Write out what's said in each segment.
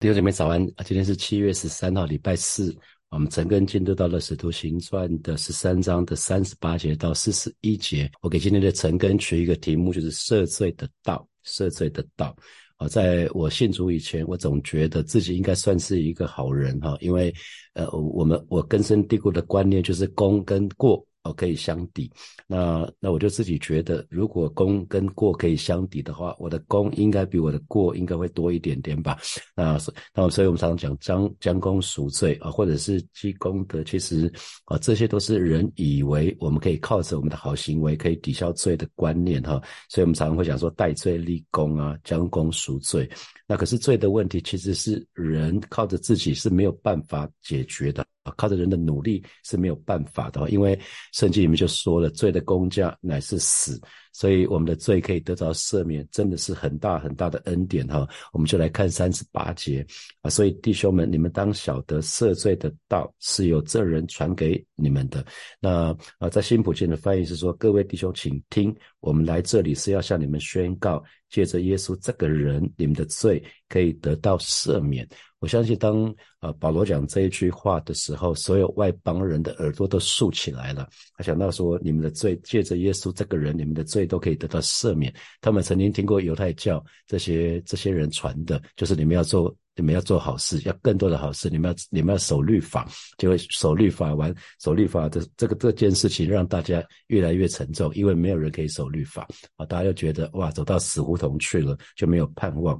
弟兄姐妹早安啊！今天是七月十三号，礼拜四。我们整根进度到了《使徒行传》的十三章的三十八节到四十一节。我给今天的陈根取一个题目，就是赦罪的道。赦罪的道啊，在我信主以前，我总觉得自己应该算是一个好人哈，因为呃，我们我根深蒂固的观念就是功跟过。哦，可以相抵，那那我就自己觉得，如果功跟过可以相抵的话，我的功应该比我的过应该会多一点点吧？那所那所以我们常常讲将将功赎罪啊，或者是积功德，其实啊，这些都是人以为我们可以靠着我们的好行为可以抵消罪的观念哈，所以我们常常会讲说戴罪立功啊，将功赎罪。那可是罪的问题，其实是人靠着自己是没有办法解决的。啊靠着人的努力是没有办法的，因为圣经里面就说了，罪的工价乃是死，所以我们的罪可以得到赦免，真的是很大很大的恩典哈。我们就来看三十八节啊，所以弟兄们，你们当晓得赦罪的道是由这人传给你们的。那啊，在新普京的翻译是说，各位弟兄，请听，我们来这里是要向你们宣告，借着耶稣这个人，你们的罪可以得到赦免。我相信，当呃保罗讲这一句话的时候，所有外邦人的耳朵都竖起来了。他想到说，你们的罪借着耶稣这个人，你们的罪都可以得到赦免。他们曾经听过犹太教这些这些人传的，就是你们要做你们要做好事，要更多的好事，你们要你们要守律法，就会守律法完守律法的这个这件事情，让大家越来越沉重，因为没有人可以守律法啊，大家就觉得哇，走到死胡同去了，就没有盼望。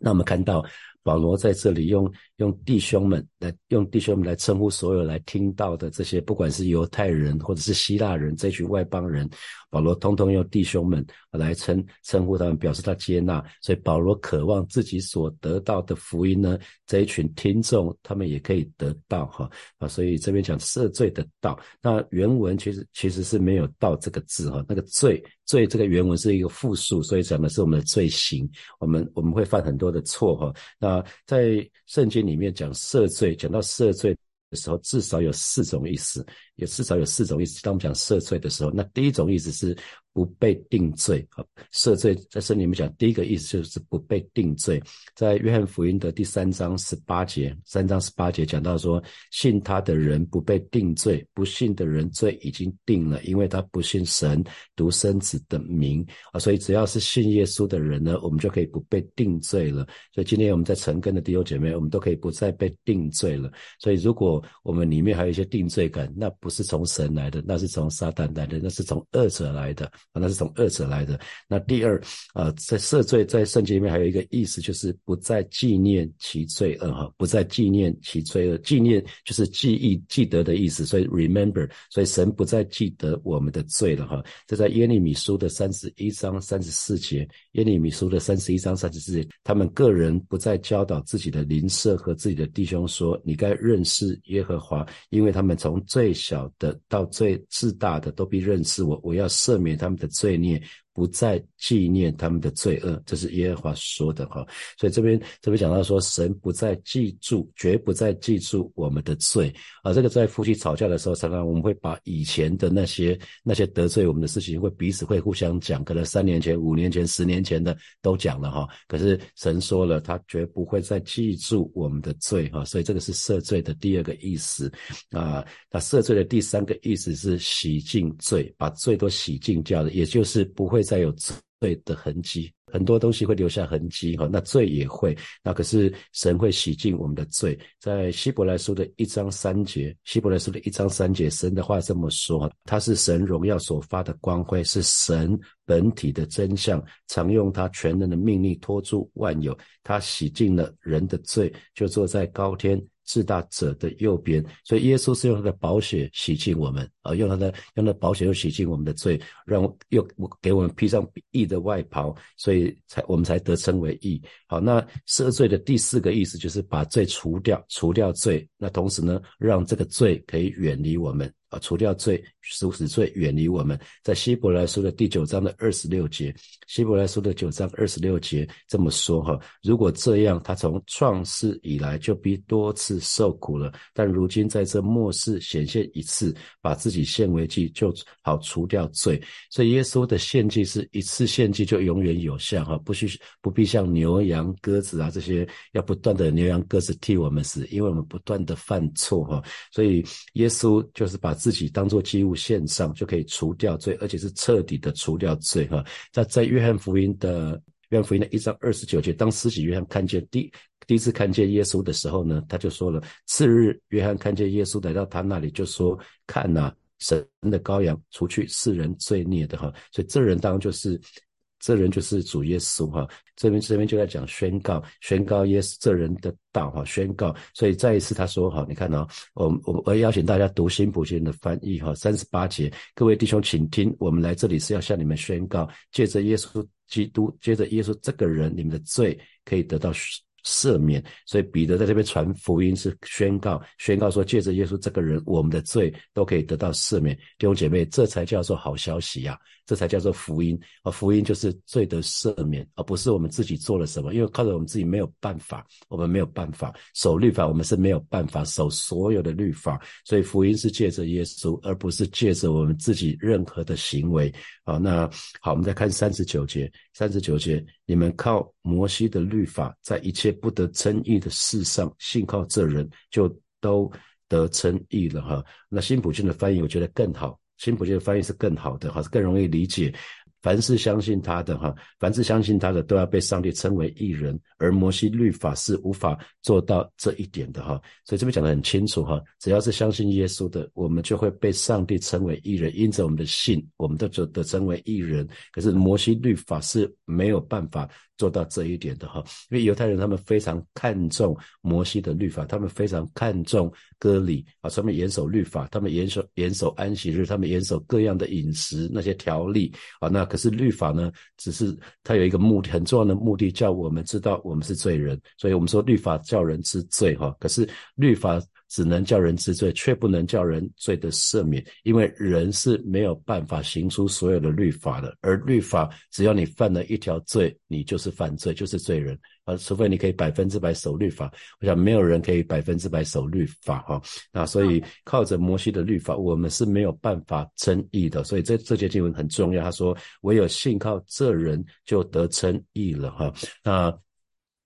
那我们看到。保罗在这里用用弟兄们来用弟兄们来称呼所有来听到的这些，不管是犹太人或者是希腊人这群外邦人，保罗通通用弟兄们来称称呼他们，表示他接纳。所以保罗渴望自己所得到的福音呢，这一群听众他们也可以得到哈啊。所以这边讲赦罪的道，那原文其实其实是没有“道”这个字哈，那个罪罪这个原文是一个复数，所以讲的是我们的罪行，我们我们会犯很多的错哈那。在圣经里面讲赦罪，讲到赦罪的时候，至少有四种意思，也至少有四种意思。当我们讲赦罪的时候，那第一种意思是。不被定罪啊，赦罪在圣经里面讲，第一个意思就是不被定罪。在约翰福音的第三章十八节，三章十八节讲到说，信他的人不被定罪，不信的人罪已经定了，因为他不信神独生子的名啊。所以只要是信耶稣的人呢，我们就可以不被定罪了。所以今天我们在成根的弟兄姐妹，我们都可以不再被定罪了。所以如果我们里面还有一些定罪感，那不是从神来的，那是从撒旦来的，那是从恶者来的。那是从恶者来的。那第二啊，在赦罪在圣经里面还有一个意思，就是不再纪念其罪恶哈，不再纪念其罪恶。纪念就是记忆、记得的意思，所以 remember，所以神不再记得我们的罪了哈。这在耶利米书的三十一章三十四节，耶利米书的三十一章三十四节，他们个人不再教导自己的邻舍和自己的弟兄说，你该认识耶和华，因为他们从最小的到最至大的都必认识我，我要赦免他们。的罪孽。不再纪念他们的罪恶，这是耶和华说的哈。所以这边这边讲到说，神不再记住，绝不再记住我们的罪啊。这个在夫妻吵架的时候，常常我们会把以前的那些那些得罪我们的事情，会彼此会互相讲，可能三年前、五年前、十年前的都讲了哈。可是神说了，他绝不会再记住我们的罪哈。所以这个是赦罪的第二个意思啊。那赦罪的第三个意思是洗净罪，把罪都洗净掉的，也就是不会。再有罪的痕迹，很多东西会留下痕迹哈，那罪也会，那可是神会洗净我们的罪。在希伯来书的一章三节，希伯来书的一章三节，神的话这么说：他是神荣耀所发的光辉，是神本体的真相，常用他全能的命令托住万有。他洗净了人的罪，就坐在高天。至大者的右边，所以耶稣是用他的宝血洗净我们，啊，用他的用他的宝血又洗净我们的罪，让又给我们披上义的外袍，所以才我们才得称为义。好，那赦罪的第四个意思就是把罪除掉，除掉罪，那同时呢，让这个罪可以远离我们。啊，除掉罪，使死罪远离我们。在希伯来书的第九章的二十六节，希伯来书的九章二十六节这么说哈：如果这样，他从创世以来就必多次受苦了，但如今在这末世显现一次，把自己献为祭，就好除掉罪。所以耶稣的献祭是一次献祭就永远有效哈，不需不必像牛羊鸽子啊这些要不断的牛羊鸽子替我们死，因为我们不断的犯错哈，所以耶稣就是把。自己当做祭物献上，就可以除掉罪，而且是彻底的除掉罪哈。在在约翰福音的约翰福音的一章二十九节，当司洗约翰看见第第一次看见耶稣的时候呢，他就说了：次日，约翰看见耶稣来到他那里，就说：看呐，神的羔羊，除去世人罪孽的哈。所以这人当然就是。这人就是主耶稣哈，这边这边就在讲宣告，宣告耶稣这人的道哈，宣告。所以再一次他说哈，你看哦，我我我邀请大家读新普京的翻译哈，三十八节，各位弟兄请听，我们来这里是要向你们宣告，借着耶稣基督，借着耶稣这个人，你们的罪可以得到。赦免，所以彼得在这边传福音是宣告，宣告说借着耶稣这个人，我们的罪都可以得到赦免。弟兄姐妹，这才叫做好消息呀，这才叫做福音啊！福音就是罪得赦免，而不是我们自己做了什么，因为靠着我们自己没有办法，我们没有办法守律法，我们是没有办法守所有的律法，所以福音是借着耶稣，而不是借着我们自己任何的行为啊。那好，我们再看三十九节，三十九节，你们靠摩西的律法，在一切。不得称义的事上，信靠这人就都得称义了哈。那新普逊的翻译我觉得更好，新普京的翻译是更好的哈，是更容易理解。凡是相信他的哈，凡是相信他的，都要被上帝称为义人。而摩西律法是无法做到这一点的哈，所以这边讲得很清楚哈，只要是相信耶稣的，我们就会被上帝称为义人。因着我们的信，我们都就得称为义人。可是摩西律法是没有办法。做到这一点的哈，因为犹太人他们非常看重摩西的律法，他们非常看重割礼啊，他们严守律法，他们严守严守安息日，他们严守各样的饮食那些条例啊。那可是律法呢，只是它有一个目的，很重要的目的，叫我们知道我们是罪人，所以我们说律法叫人知罪哈。可是律法。只能叫人知罪，却不能叫人罪的赦免，因为人是没有办法行出所有的律法的。而律法，只要你犯了一条罪，你就是犯罪，就是罪人啊！除非你可以百分之百守律法，我想没有人可以百分之百守律法哈。那所以靠着摩西的律法，我们是没有办法称义的。所以这这节经文很重要，他说唯有信靠这人就得称义了哈。那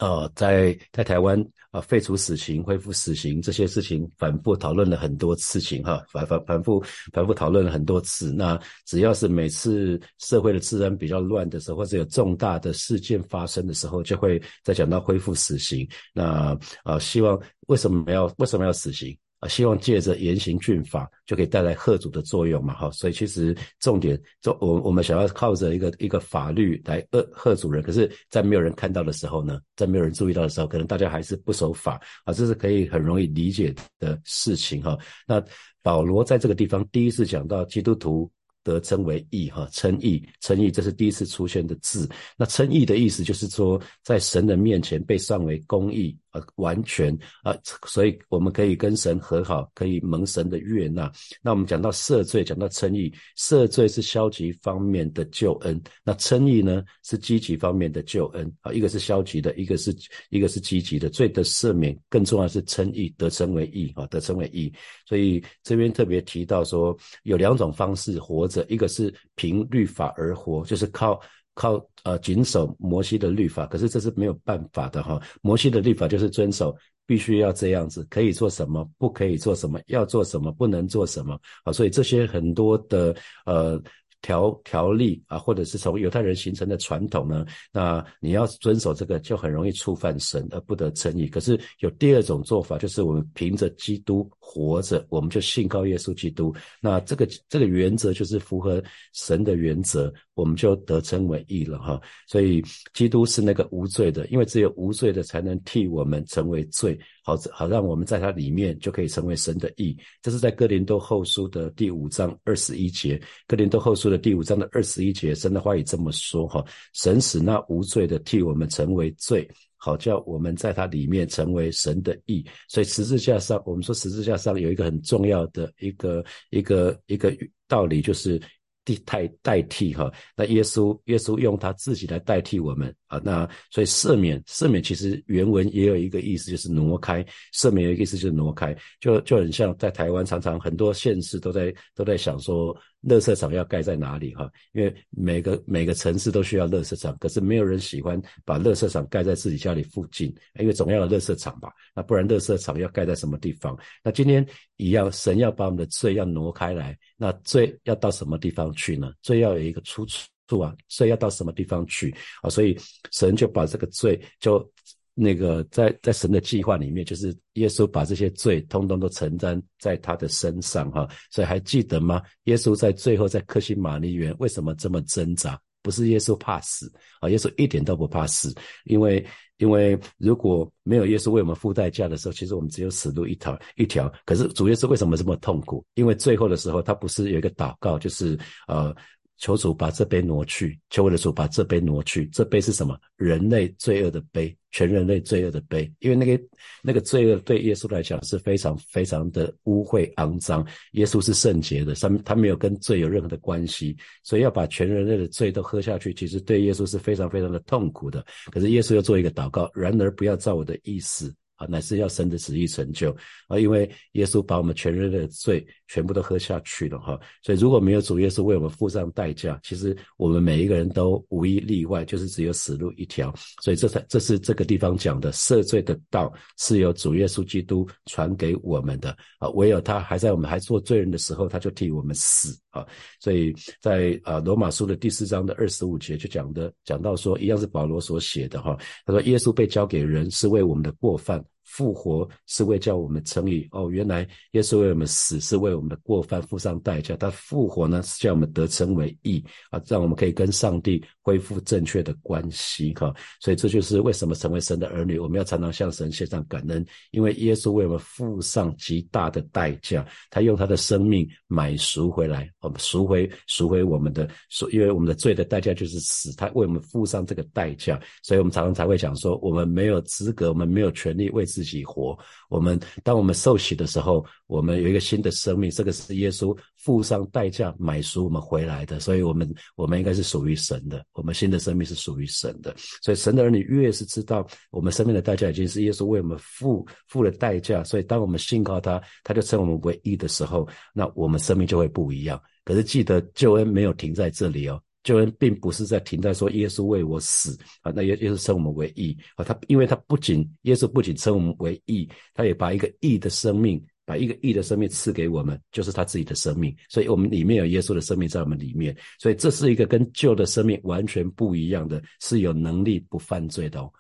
呃，在在台湾。啊，废除死刑、恢复死刑这些事情，反复讨论了很多次情哈，反反反复反复讨论了很多次。那只要是每次社会的治安比较乱的时候，或者有重大的事件发生的时候，就会再讲到恢复死刑。那啊，希望为什么要为什么要死刑？啊，希望借着严刑峻法就可以带来贺阻的作用嘛，哈，所以其实重点，就我我们想要靠着一个一个法律来贺贺阻人，可是，在没有人看到的时候呢，在没有人注意到的时候，可能大家还是不守法啊，这是可以很容易理解的事情哈。那保罗在这个地方第一次讲到基督徒。得称为义哈，称义，称义，这是第一次出现的字。那称义的意思就是说，在神的面前被算为公义，呃，完全啊，所以我们可以跟神和好，可以蒙神的悦纳。那我们讲到赦罪，讲到称义，赦罪是消极方面的救恩，那称义呢是积极方面的救恩啊，一个是消极的，一个是一个是积极的。罪的赦免更重要是称义，得称为义啊，得称为义。所以这边特别提到说，有两种方式活着。一个是凭律法而活，就是靠靠呃谨守摩西的律法，可是这是没有办法的哈。摩西的律法就是遵守，必须要这样子，可以做什么，不可以做什么，要做什么，不能做什么啊。所以这些很多的呃。条条例啊，或者是从犹太人形成的传统呢，那你要遵守这个，就很容易触犯神而不得称义。可是有第二种做法，就是我们凭着基督活着，我们就信靠耶稣基督。那这个这个原则就是符合神的原则，我们就得称为义了哈。所以基督是那个无罪的，因为只有无罪的才能替我们成为罪。好，好让我们在它里面就可以成为神的义。这是在哥林多后书的第五章二十一节。哥林多后书的第五章的二十一节，神的话语这么说：哈，神使那无罪的替我们成为罪，好叫我们在他里面成为神的义。所以十字架上，我们说十字架上有一个很重要的一个一个一个道理，就是。替代代替哈，那耶稣耶稣用他自己来代替我们啊，那所以赦免赦免其实原文也有一个意思，就是挪开赦免有一个意思就是挪开，就就很像在台湾常常很多县市都在都在想说。乐色场要盖在哪里哈？因为每个每个城市都需要乐色场，可是没有人喜欢把乐色场盖在自己家里附近，因为总要有乐色场吧？那不然乐色场要盖在什么地方？那今天一样，神要把我们的罪要挪开来，那罪要到什么地方去呢？罪要有一个出处啊，罪要到什么地方去啊？所以神就把这个罪就。那个在在神的计划里面，就是耶稣把这些罪通通都承担在他的身上哈，所以还记得吗？耶稣在最后在克西玛尼园为什么这么挣扎？不是耶稣怕死啊，耶稣一点都不怕死，因为因为如果没有耶稣为我们付代价的时候，其实我们只有死路一条一条。可是主耶稣为什么这么痛苦？因为最后的时候，他不是有一个祷告，就是呃。求主把这杯挪去，求我的主把这杯挪去。这杯是什么？人类罪恶的杯，全人类罪恶的杯。因为那个那个罪恶对耶稣来讲是非常非常的污秽肮脏。耶稣是圣洁的，他他没有跟罪有任何的关系，所以要把全人类的罪都喝下去，其实对耶稣是非常非常的痛苦的。可是耶稣要做一个祷告，然而不要照我的意思。乃是要神的旨意成就啊！因为耶稣把我们全人的罪全部都喝下去了哈，所以如果没有主耶稣为我们付上代价，其实我们每一个人都无一例外，就是只有死路一条。所以这才这是这个地方讲的赦罪的道，是由主耶稣基督传给我们的啊！唯有他还在我们还做罪人的时候，他就替我们死啊！所以在啊罗马书的第四章的二十五节就讲的讲到说，一样是保罗所写的哈，他说耶稣被交给人是为我们的过犯。复活是为叫我们成义哦，原来耶稣为我们死，是为我们的过犯付上代价。他复活呢，是叫我们得成为义啊，让我们可以跟上帝恢复正确的关系哈。所以这就是为什么成为神的儿女，我们要常常向神献上感恩，因为耶稣为我们付上极大的代价，他用他的生命买赎回来，我们赎回赎回我们的赎，因为我们的罪的代价就是死，他为我们付上这个代价，所以我们常常才会讲说，我们没有资格，我们没有权利为。自自己活。我们当我们受洗的时候，我们有一个新的生命，这个是耶稣付上代价买赎我们回来的，所以，我们我们应该是属于神的。我们新的生命是属于神的。所以，神的儿女越是知道我们生命的代价已经是耶稣为我们付付了代价，所以当我们信靠他，他就称我们为义的时候，那我们生命就会不一样。可是记得救恩没有停在这里哦。救恩并不是在停在说耶稣为我死啊，那耶耶稣称我们为义啊，他因为他不仅耶稣不仅称我们为义，他也把一个义的生命，把一个义的生命赐给我们，就是他自己的生命，所以我们里面有耶稣的生命在我们里面，所以这是一个跟旧的生命完全不一样的，是有能力不犯罪的哦。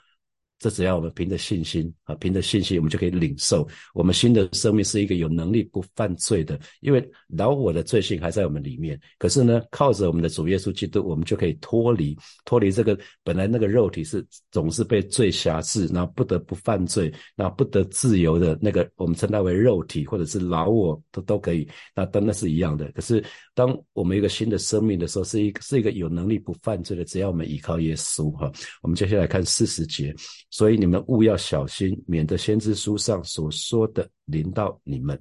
这只要我们凭着信心啊，凭着信心，我们就可以领受我们新的生命是一个有能力不犯罪的。因为老我的罪性还在我们里面，可是呢，靠着我们的主耶稣基督，我们就可以脱离脱离这个本来那个肉体是总是被罪辖制，然后不得不犯罪，那不得自由的那个，我们称它为肉体或者是老我都都可以，那当然是一样的。可是当我们一个新的生命的时候，是一个是一个有能力不犯罪的，只要我们依靠耶稣哈。我们接下来看四十节。所以你们务要小心，免得先知书上所说的临到你们。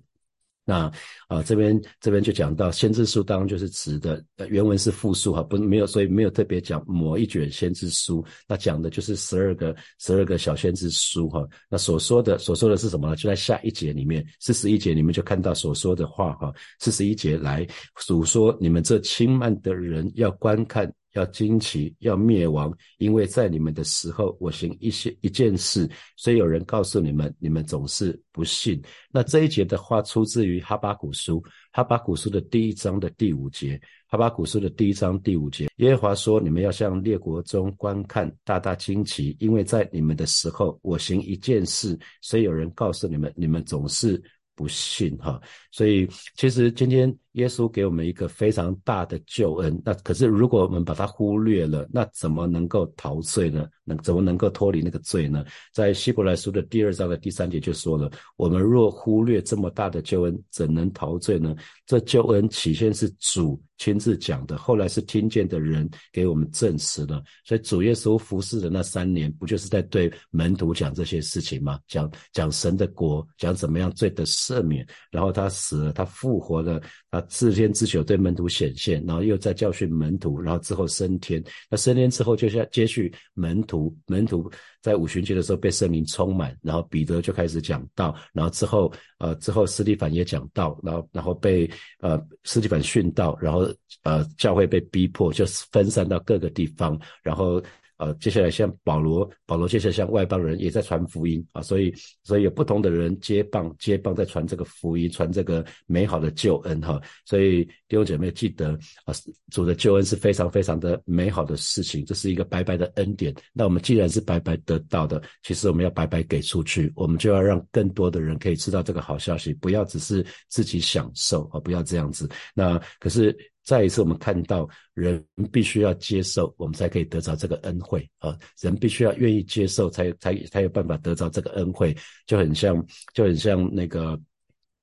那啊，这边这边就讲到先知书，当然就是指的原文是复数哈，不没有，所以没有特别讲某一卷先知书。那讲的就是十二个十二个小先知书哈。那所说的所说的是什么呢？就在下一节里面，四十一节你们就看到所说的话哈。四十一节来数说，你们这轻慢的人要观看。要惊奇，要灭亡，因为在你们的时候，我行一些一件事，所以有人告诉你们，你们总是不信。那这一节的话出自于哈巴古书，哈巴古书的第一章的第五节，哈巴古书的第一章第五节，耶和华说：你们要向列国中观看，大大惊奇，因为在你们的时候，我行一件事，所以有人告诉你们，你们总是不信。哈，所以其实今天耶稣给我们一个非常大的救恩。那可是如果我们把它忽略了，那怎么能够陶醉呢？能怎么能够脱离那个罪呢？在希伯来书的第二章的第三节就说了：我们若忽略这么大的救恩，怎能陶醉呢？这救恩起先是主。亲自讲的，后来是听见的人给我们证实了。所以主耶稣服侍的那三年，不就是在对门徒讲这些事情吗？讲讲神的国，讲怎么样罪的赦免。然后他死了，他复活了，他四天之久对门徒显现，然后又在教训门徒，然后之后升天。那升天之后，就像接续门徒，门徒在五旬节的时候被圣灵充满，然后彼得就开始讲道，然后之后呃之后斯蒂凡也讲道，然后然后被呃斯蒂凡训道，然后。呃，教会被逼迫，就分散到各个地方，然后。呃，接下来像保罗，保罗接下来像外邦人也在传福音啊，所以所以有不同的人接棒接棒在传这个福音，传这个美好的救恩哈。所以弟兄姐妹记得啊，主的救恩是非常非常的美好的事情，这是一个白白的恩典。那我们既然是白白得到的，其实我们要白白给出去，我们就要让更多的人可以知道这个好消息，不要只是自己享受啊，不要这样子。那可是。再一次，我们看到人必须要接受，我们才可以得着这个恩惠啊！人必须要愿意接受，才才才有办法得着这个恩惠，就很像就很像那个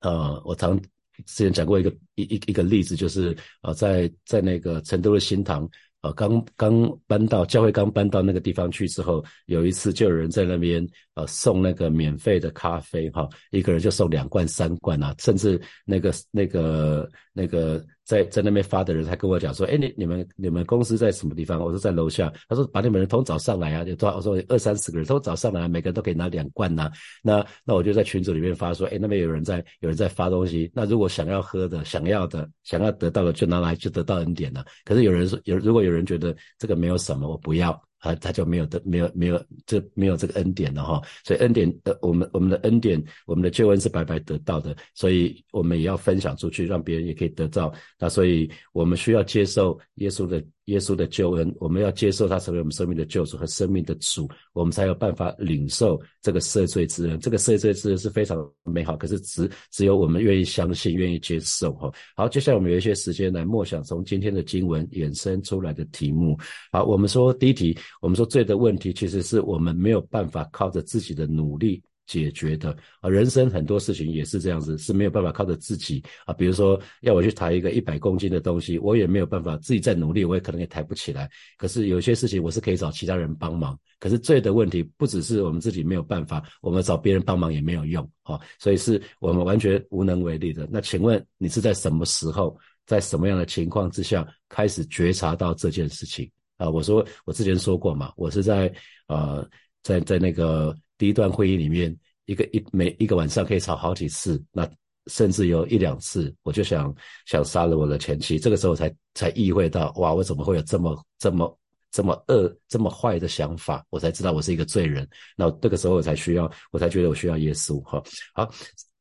呃，我常之前讲过一个一一一个例子，就是啊，在在那个成都的新塘。呃，刚刚搬到教会，刚搬到那个地方去之后，有一次就有人在那边呃送那个免费的咖啡哈，一个人就送两罐三罐啊，甚至那个那个那个在在那边发的人还跟我讲说，哎，你你们你们公司在什么地方？我说在楼下。他说把你们人通找上来啊，有多少？我说二三十个人都找上来，每个人都可以拿两罐呐。那那我就在群组里面发说，哎，那边有人在有人在发东西。那如果想要喝的、想要的、想要得到的，就拿来就得到恩典了。可是有人说有如果。有人觉得这个没有什么，我不要。啊，他就没有的，没有没有，这没有这个恩典了哈。所以恩典，的，我们我们的恩典，我们的救恩是白白得到的，所以我们也要分享出去，让别人也可以得到。那所以我们需要接受耶稣的耶稣的救恩，我们要接受他成为我们生命的救主和生命的主，我们才有办法领受这个赦罪之恩。这个赦罪之恩是非常美好，可是只只有我们愿意相信，愿意接受哈。好，接下来我们有一些时间来默想从今天的经文衍生出来的题目。好，我们说第一题。我们说罪的问题，其实是我们没有办法靠着自己的努力解决的啊。人生很多事情也是这样子，是没有办法靠着自己啊。比如说，要我去抬一个一百公斤的东西，我也没有办法自己再努力，我也可能也抬不起来。可是有些事情我是可以找其他人帮忙。可是罪的问题不只是我们自己没有办法，我们找别人帮忙也没有用啊。所以是我们完全无能为力的。那请问你是在什么时候，在什么样的情况之下开始觉察到这件事情？啊，我说我之前说过嘛，我是在呃，在在那个第一段会议里面，一个一每一个晚上可以吵好几次，那甚至有一两次，我就想想杀了我的前妻。这个时候才才意会到，哇，我怎么会有这么这么这么恶这么坏的想法？我才知道我是一个罪人。那这个时候我才需要，我才觉得我需要耶稣。哈，好，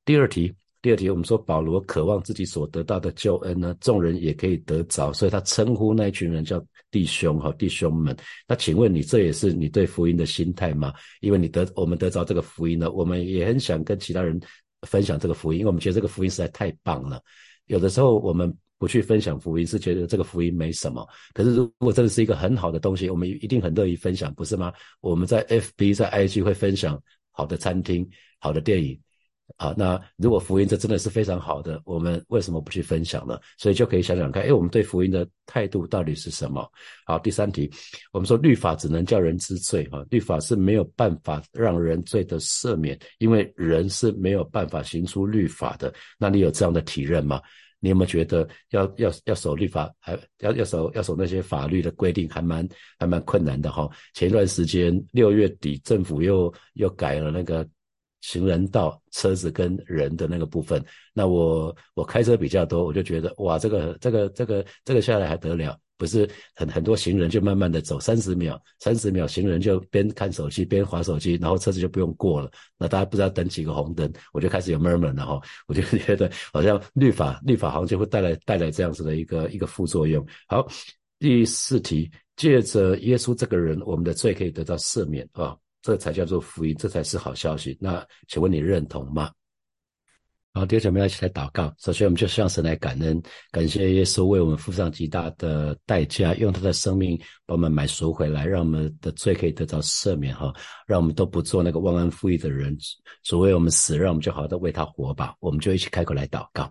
第二题。第二题，我们说保罗渴望自己所得到的救恩呢，众人也可以得着，所以他称呼那一群人叫弟兄哈，弟兄们。那请问你这也是你对福音的心态吗？因为你得我们得着这个福音呢，我们也很想跟其他人分享这个福音，因为我们觉得这个福音实在太棒了。有的时候我们不去分享福音，是觉得这个福音没什么。可是如果真的是一个很好的东西，我们一定很乐意分享，不是吗？我们在 FB 在 IG 会分享好的餐厅、好的电影。好，那如果福音这真的是非常好的，我们为什么不去分享呢？所以就可以想想看，哎，我们对福音的态度到底是什么？好，第三题，我们说律法只能叫人知罪，哈，律法是没有办法让人罪的赦免，因为人是没有办法行出律法的。那你有这样的体认吗？你有没有觉得要要要守律法，还要要守要守那些法律的规定，还蛮还蛮困难的哈？前一段时间六月底，政府又又改了那个。行人道车子跟人的那个部分，那我我开车比较多，我就觉得哇，这个这个这个这个下来还得了？不是很很多行人就慢慢的走，三十秒三十秒行人就边看手机边划手机，然后车子就不用过了。那大家不知道等几个红灯，我就开始有 murmur 了哈，我就觉得好像律法律法好像就会带来带来这样子的一个一个副作用。好，第四题，借着耶稣这个人，我们的罪可以得到赦免啊。这才叫做福音，这才是好消息。那请问你认同吗？好，弟兄姐妹一起来祷告。首先，我们就向神来感恩，感谢耶稣为我们付上极大的代价，用他的生命把我们买赎回来，让我们的罪可以得到赦免哈，让我们都不做那个忘恩负义的人。主为我们死，让我们就好好的为他活吧。我们就一起开口来祷告。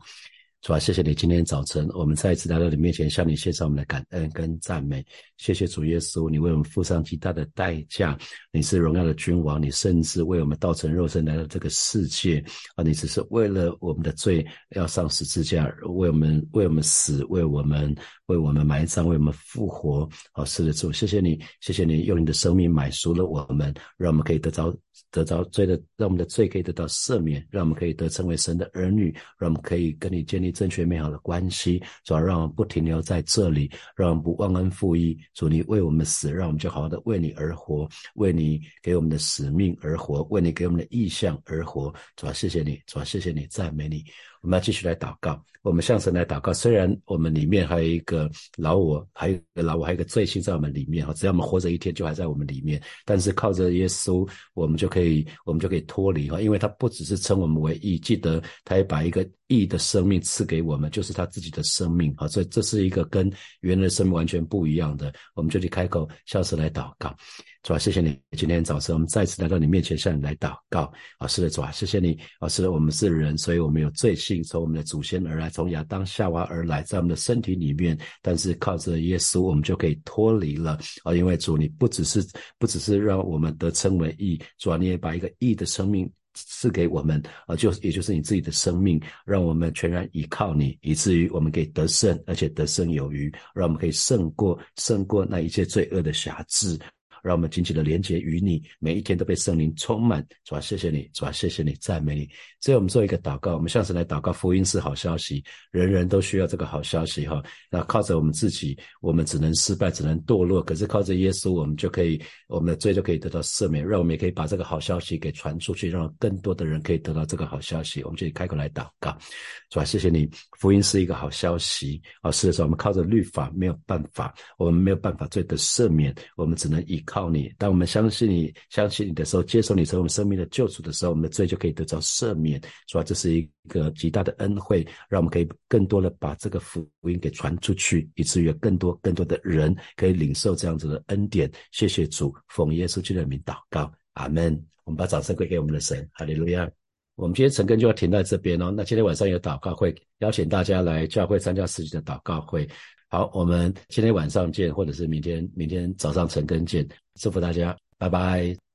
主啊，谢谢你今天早晨，我们再一次来到你面前，向你献上我们的感恩跟赞美。谢谢主耶稣，你为我们付上极大的代价，你是荣耀的君王，你甚至为我们道成肉身来到这个世界啊！你只是为了我们的罪要上十字架，为我们为我们死，为我们为我们埋葬，为我们复活啊！是的，主，谢谢你，谢谢你用你的生命买赎了我们，让我们可以得着。得着罪的，让我们的罪可以得到赦免，让我们可以得成为神的儿女，让我们可以跟你建立正确美好的关系，主要让我们不停留在这里，让我们不忘恩负义。主，你为我们死，让我们就好好的为你而活，为你给我们的使命而活，为你给我们的意向而活。主要谢谢你，主要谢谢你，赞美你。我们要继续来祷告，我们向神来祷告。虽然我们里面还有一个老我，还有一个老我，还有一个罪性在我们里面哈，只要我们活着一天，就还在我们里面。但是靠着耶稣，我们就可以，我们就可以脱离哈，因为他不只是称我们为义，记得他也把一个义的生命赐给我们，就是他自己的生命啊。所以这是一个跟原来的生命完全不一样的。我们就去开口向神来祷告。主啊，谢谢你！今天早晨我们再次来到你面前，向你来祷告。啊，是的，主啊，谢谢你！啊，是的，我们是人，所以我们有罪性，从我们的祖先而来，从亚当夏娃而来，在我们的身体里面。但是靠着耶稣，我们就可以脱离了。啊，因为主，你不只是不只是让我们得称为义，主啊，你也把一个义的生命赐给我们。啊，就也就是你自己的生命，让我们全然依靠你，以至于我们可以得胜，而且得胜有余，让我们可以胜过胜过那一切罪恶的瑕疵。让我们紧紧的连接于你，每一天都被圣灵充满。主啊，谢谢你，主啊，谢谢你，赞美你。所以我们做一个祷告，我们向神来祷告。福音是好消息，人人都需要这个好消息哈。那靠着我们自己，我们只能失败，只能堕落。可是靠着耶稣，我们就可以，我们的罪就可以得到赦免。让我们也可以把这个好消息给传出去，让更多的人可以得到这个好消息。我们就开口来祷告。主啊，谢谢你，福音是一个好消息啊。是的时候，我们靠着律法没有办法，我们没有办法罪得赦免，我们只能依靠靠你。当我们相信你、相信你的时候，接受你成为我们生命的救主的时候，我们的罪就可以得到赦免。是吧？这是一个极大的恩惠，让我们可以更多的把这个福音给传出去，以至于更多更多的人可以领受这样子的恩典。谢谢主，奉耶稣基督的名祷告，阿门。我们把掌声归给我们的神，哈利路亚。我们今天晨更就要停在这边哦。那今天晚上有祷告会，邀请大家来教会参加实际的祷告会。好，我们今天晚上见，或者是明天明天早上晨更见。祝福大家，拜拜。